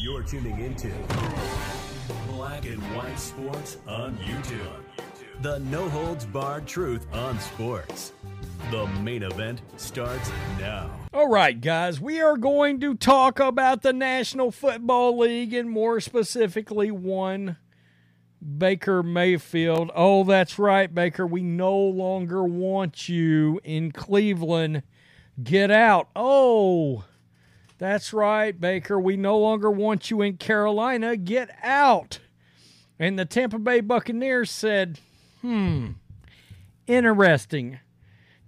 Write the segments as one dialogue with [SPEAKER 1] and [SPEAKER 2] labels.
[SPEAKER 1] You're tuning into Black and White Sports on YouTube. The no holds barred truth on sports. The main event starts now.
[SPEAKER 2] All right, guys, we are going to talk about the National Football League and more specifically one Baker Mayfield. Oh, that's right, Baker. We no longer want you in Cleveland. Get out. Oh, that's right, Baker. We no longer want you in Carolina. Get out. And the Tampa Bay Buccaneers said, hmm, interesting.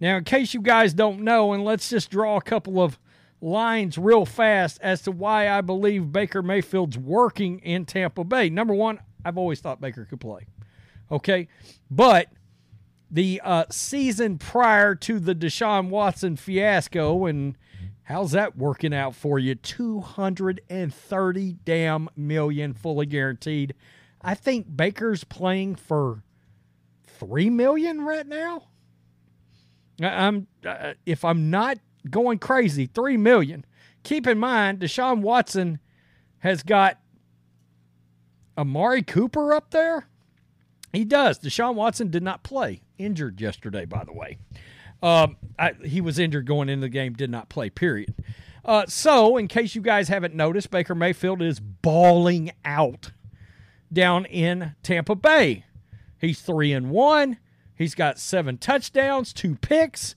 [SPEAKER 2] Now, in case you guys don't know, and let's just draw a couple of lines real fast as to why I believe Baker Mayfield's working in Tampa Bay. Number one, I've always thought Baker could play. Okay. But the uh, season prior to the Deshaun Watson fiasco, and how's that working out for you? 230 damn million fully guaranteed. I think Baker's playing for 3 million right now. I'm uh, if I'm not going crazy, 3 million. Keep in mind Deshaun Watson has got Amari Cooper up there. He does. Deshaun Watson did not play, injured yesterday, by the way. Um, I, he was injured going into the game, did not play, period. Uh, so, in case you guys haven't noticed, Baker Mayfield is balling out down in Tampa Bay. He's three and one. He's got seven touchdowns, two picks.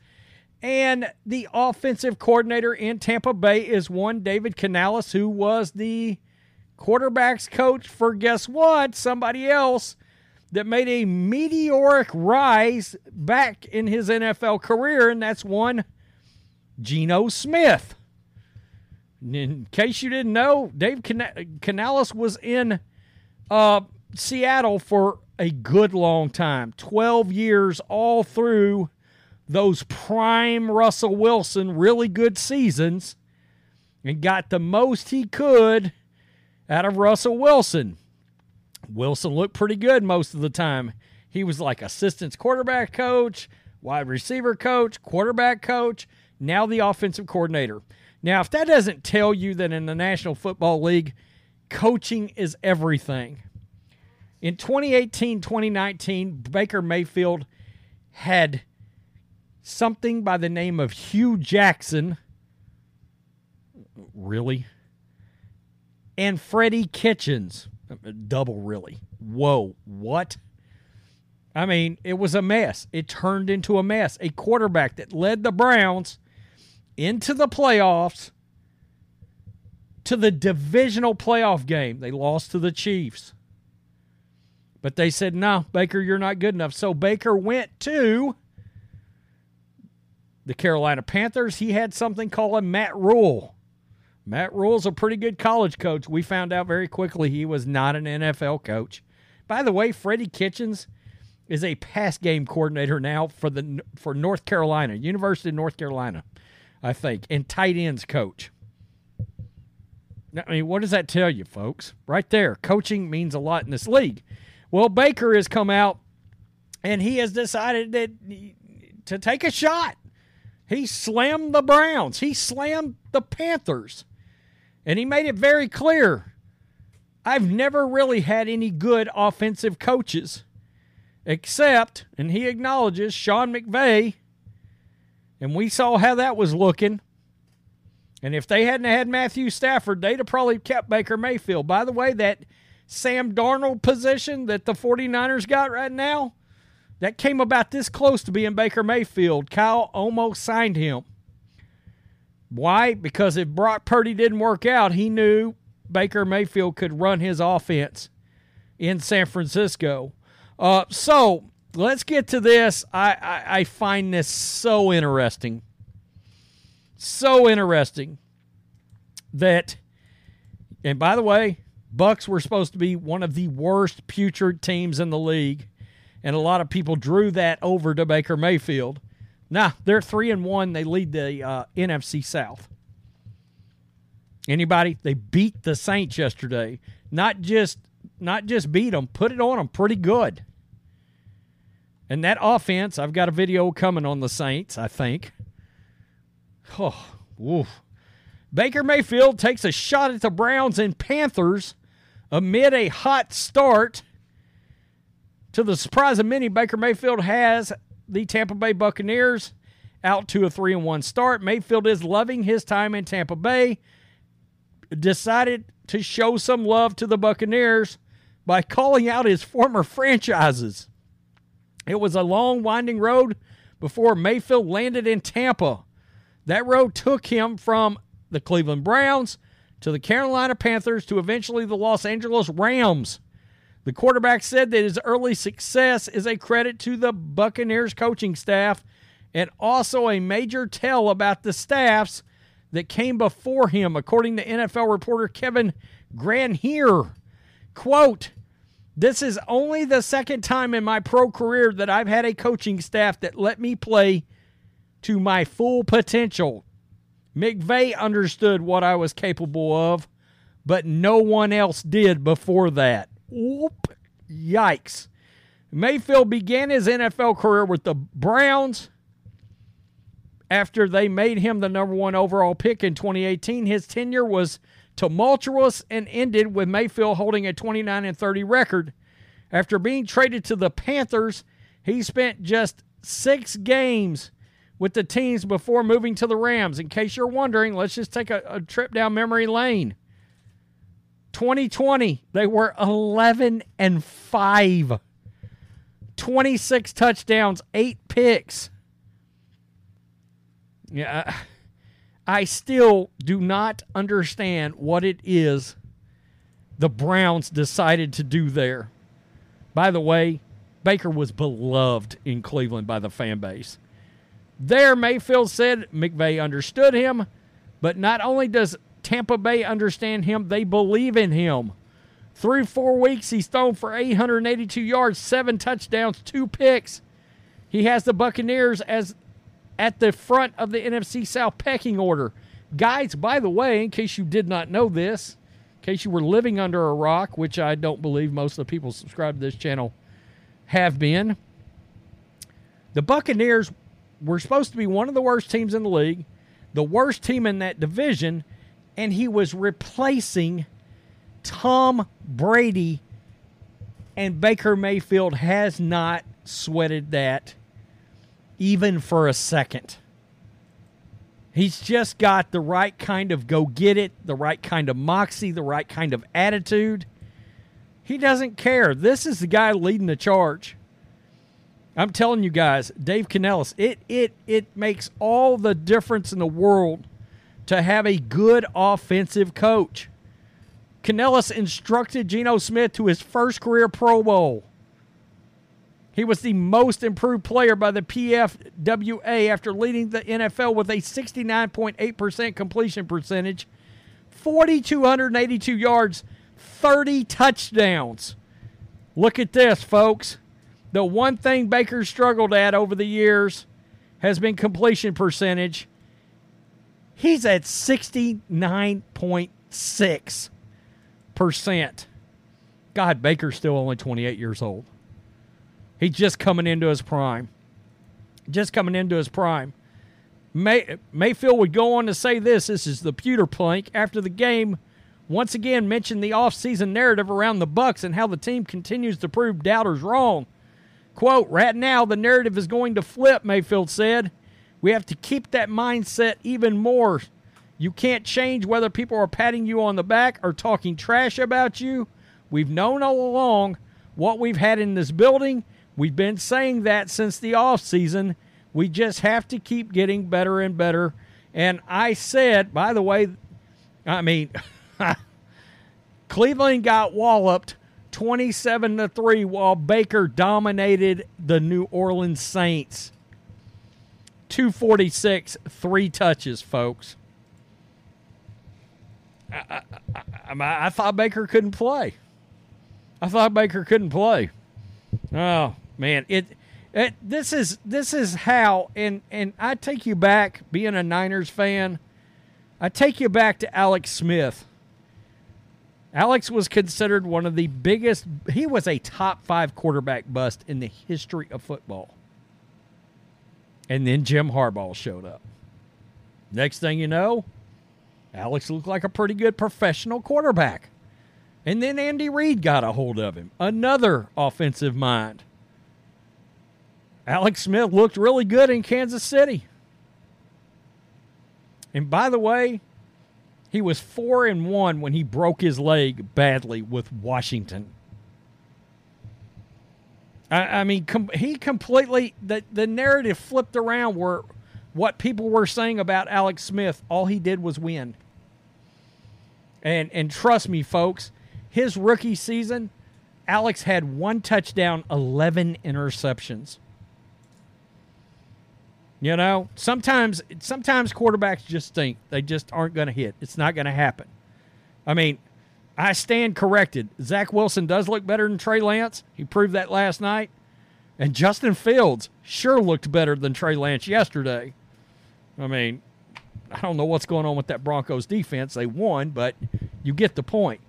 [SPEAKER 2] And the offensive coordinator in Tampa Bay is one David Canales, who was the quarterbacks coach for guess what? Somebody else that made a meteoric rise back in his NFL career, and that's one Geno Smith. In case you didn't know, Dave Canales was in uh, Seattle for a good long time 12 years all through those prime Russell Wilson really good seasons and got the most he could out of Russell Wilson. Wilson looked pretty good most of the time. He was like assistant quarterback coach, wide receiver coach, quarterback coach, now the offensive coordinator. Now, if that doesn't tell you that in the National Football League, coaching is everything. In 2018 2019, Baker Mayfield had something by the name of Hue Jackson. Really? and Freddie Kitchens. Double, really. Whoa, what? I mean, it was a mess. It turned into a mess. A quarterback that led the Browns into the playoffs to the divisional playoff game. They lost to the Chiefs. But they said, no, Baker, you're not good enough. So Baker went to the Carolina Panthers. He had something called a Matt Rhule. Matt Rhule's a pretty good college coach. We found out very quickly he was not an NFL coach. By the way, Freddie Kitchens is a pass game coordinator now for the for North Carolina, University of North Carolina, I think, and tight ends coach. I mean, what does that tell you, folks? Right there, coaching means a lot in this league. Well, Baker has come out and he has decided that to take a shot. He slammed the Browns. He slammed the Panthers. And he made it very clear I've never really had any good offensive coaches, except, and he acknowledges, Sean McVay. And we saw how that was looking. And if they hadn't had Matthew Stafford, they'd have probably kept Baker Mayfield. By the way, that Sam Darnold position that the 49ers got right now, that came about this close to being Baker Mayfield. Kyle almost signed him. Why? Because if Brock Purdy didn't work out, he knew Baker Mayfield could run his offense in San Francisco. Uh, so let's get to this. I, I, I find this so interesting. So interesting that, and by the way, Bucs were supposed to be one of the worst putrid teams in the league, and a lot of people drew that over to Baker Mayfield. Nah, they're three and one. They lead the uh, NFC South. Anybody? They beat the Saints yesterday. Not just not just beat them, put it on them pretty good. And that offense, I've got a video coming on the Saints. I think. Oh, woof. Baker Mayfield takes a shot at the Browns and Panthers amid a hot start. To the surprise of many, Baker Mayfield has the Tampa Bay Buccaneers out to a 3 and 1 start. Mayfield is loving his time in Tampa Bay. Decided to show some love to the Buccaneers by calling out his former franchises. It was a long, winding road before Mayfield landed in Tampa. That road took him from the Cleveland Browns to the Carolina Panthers to eventually the Los Angeles Rams. The quarterback said that his early success is a credit to the Buccaneers coaching staff and also a major tell about the staffs that came before him, according to NFL reporter Kevin Granhier. Quote, this is only the second time in my pro career that I've had a coaching staff that let me play to my full potential. McVay understood what I was capable of, but no one else did before that. Whoop. Yikes. Mayfield began his NFL career with the Browns. After they made him the number one overall pick in 2018, his tenure was tumultuous and ended with Mayfield holding a 29 and 30 record. After being traded to the Panthers, he spent just six games with the teams before moving to the Rams. In case you're wondering, let's just take a, a trip down memory lane. 2020, they were 11 and 5. 26 touchdowns, 8 picks. Yeah, I still do not understand what it is the Browns decided to do there. By the way, Baker was beloved in Cleveland by the fan base. There, Mayfield said McVay understood him, but not only does Tampa Bay understand him, they believe in him. Through four weeks, he's thrown for 882 yards, seven touchdowns, two picks. He has the Buccaneers as at the front of the NFC South pecking order. Guys, by the way, in case you did not know this, in case you were living under a rock, which I don't believe most of the people subscribed to this channel have been, the Buccaneers were supposed to be one of the worst teams in the league, the worst team in that division, and he was replacing Tom Brady, and Baker Mayfield has not sweated that even for a second. He's just got the right kind of go get it, the right kind of moxie, the right kind of attitude. He doesn't care. This is the guy leading the charge. I'm telling you guys, Dave Canales, it it it makes all the difference in the world to have a good offensive coach. Canales instructed Geno Smith to his first career Pro Bowl. He was the most improved player by the PFWA after leading the NFL with a 69.8% completion percentage, 4,282 yards, 30 touchdowns. Look at this, folks. The one thing Baker struggled at over the years has been completion percentage. He's at 69.6%. God, Baker's still only 28 years old. He's just coming into his prime. Just coming into his prime. May, Mayfield would go on to say this. This is the pewter plank after the game. Once again, mentioned the offseason narrative around the Bucs and how the team continues to prove doubters wrong. Quote, right now the narrative is going to flip, Mayfield said. We have to keep that mindset even more. You can't change whether people are patting you on the back or talking trash about you. We've known all along what we've had in this building. We've been saying that since the off season. We just have to keep getting better and better. And I said, by the way, I mean, Cleveland got walloped 27 to 3 while Baker dominated the New Orleans Saints. 246, three touches, folks. I, I, I, I, thought Baker couldn't play. I thought Baker couldn't play. Oh man, it, it this is this is how and and I take you back being a Niners fan. I take you back to Alex Smith. Alex was considered one of the biggest, he was a top five quarterback bust in the history of football. And then Jim Harbaugh showed up. Next thing you know, Alex looked like a pretty good professional quarterback. And then Andy Reid got a hold of him, another offensive mind. Alex Smith looked really good in Kansas City. And by the way, he was 4 and 1 when he broke his leg badly with Washington. I, I mean, com- he completely the the narrative flipped around where what people were saying about Alex Smith, all he did was win. And and trust me, folks, his rookie season, Alex had one touchdown, eleven interceptions. You know, sometimes sometimes quarterbacks just think they just aren't going to hit. It's not going to happen. I mean, I stand corrected. Zach Wilson does look better than Trey Lance. He proved that last night. And Justin Fields sure looked better than Trey Lance yesterday. I mean, I don't know what's going on with that Broncos defense. They won, but you get the point.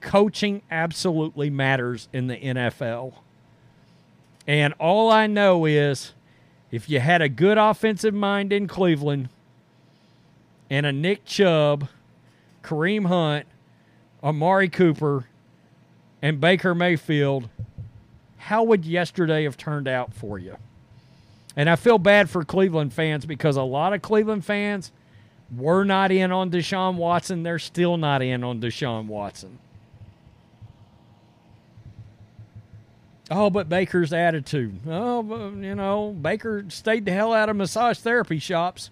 [SPEAKER 2] Coaching absolutely matters in the NFL. And all I know is if you had a good offensive mind in Cleveland and a Nick Chubb, Kareem Hunt, Amari Cooper, and Baker Mayfield, how would yesterday have turned out for you? And I feel bad for Cleveland fans because a lot of Cleveland fans were not in on Deshaun Watson. They're still not in on Deshaun Watson. Oh, but Baker's attitude. Oh, you know, Baker stayed the hell out of massage therapy shops.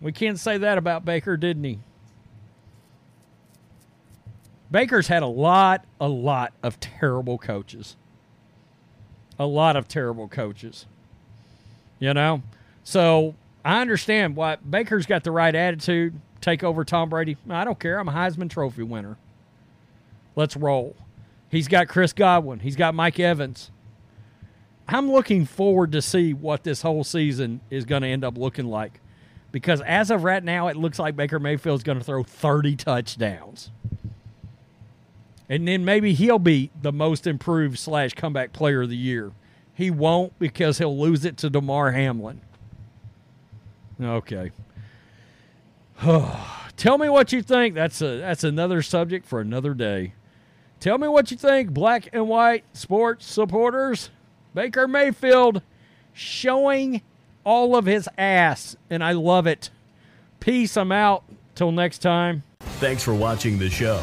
[SPEAKER 2] We can't say that about Baker, didn't he? Baker's had a lot, a lot of terrible coaches. A lot of terrible coaches. You know? So I understand why Baker's got the right attitude, take over Tom Brady. I don't care. I'm a Heisman Trophy winner. Let's roll. He's got Chris Godwin. He's got Mike Evans. I'm looking forward to see what this whole season is going to end up looking like. Because as of right now, it looks like Baker Mayfield's going to throw 30 touchdowns and then maybe he'll be the most improved slash comeback player of the year. He won't because he'll lose it to Damar Hamlin. Okay. Tell me what you think. That's a that's another subject for another day. Tell me what you think, black and white sports supporters. Baker Mayfield showing all of his ass, and I love it. Peace. I'm out. Till next time.
[SPEAKER 1] Thanks for watching the show.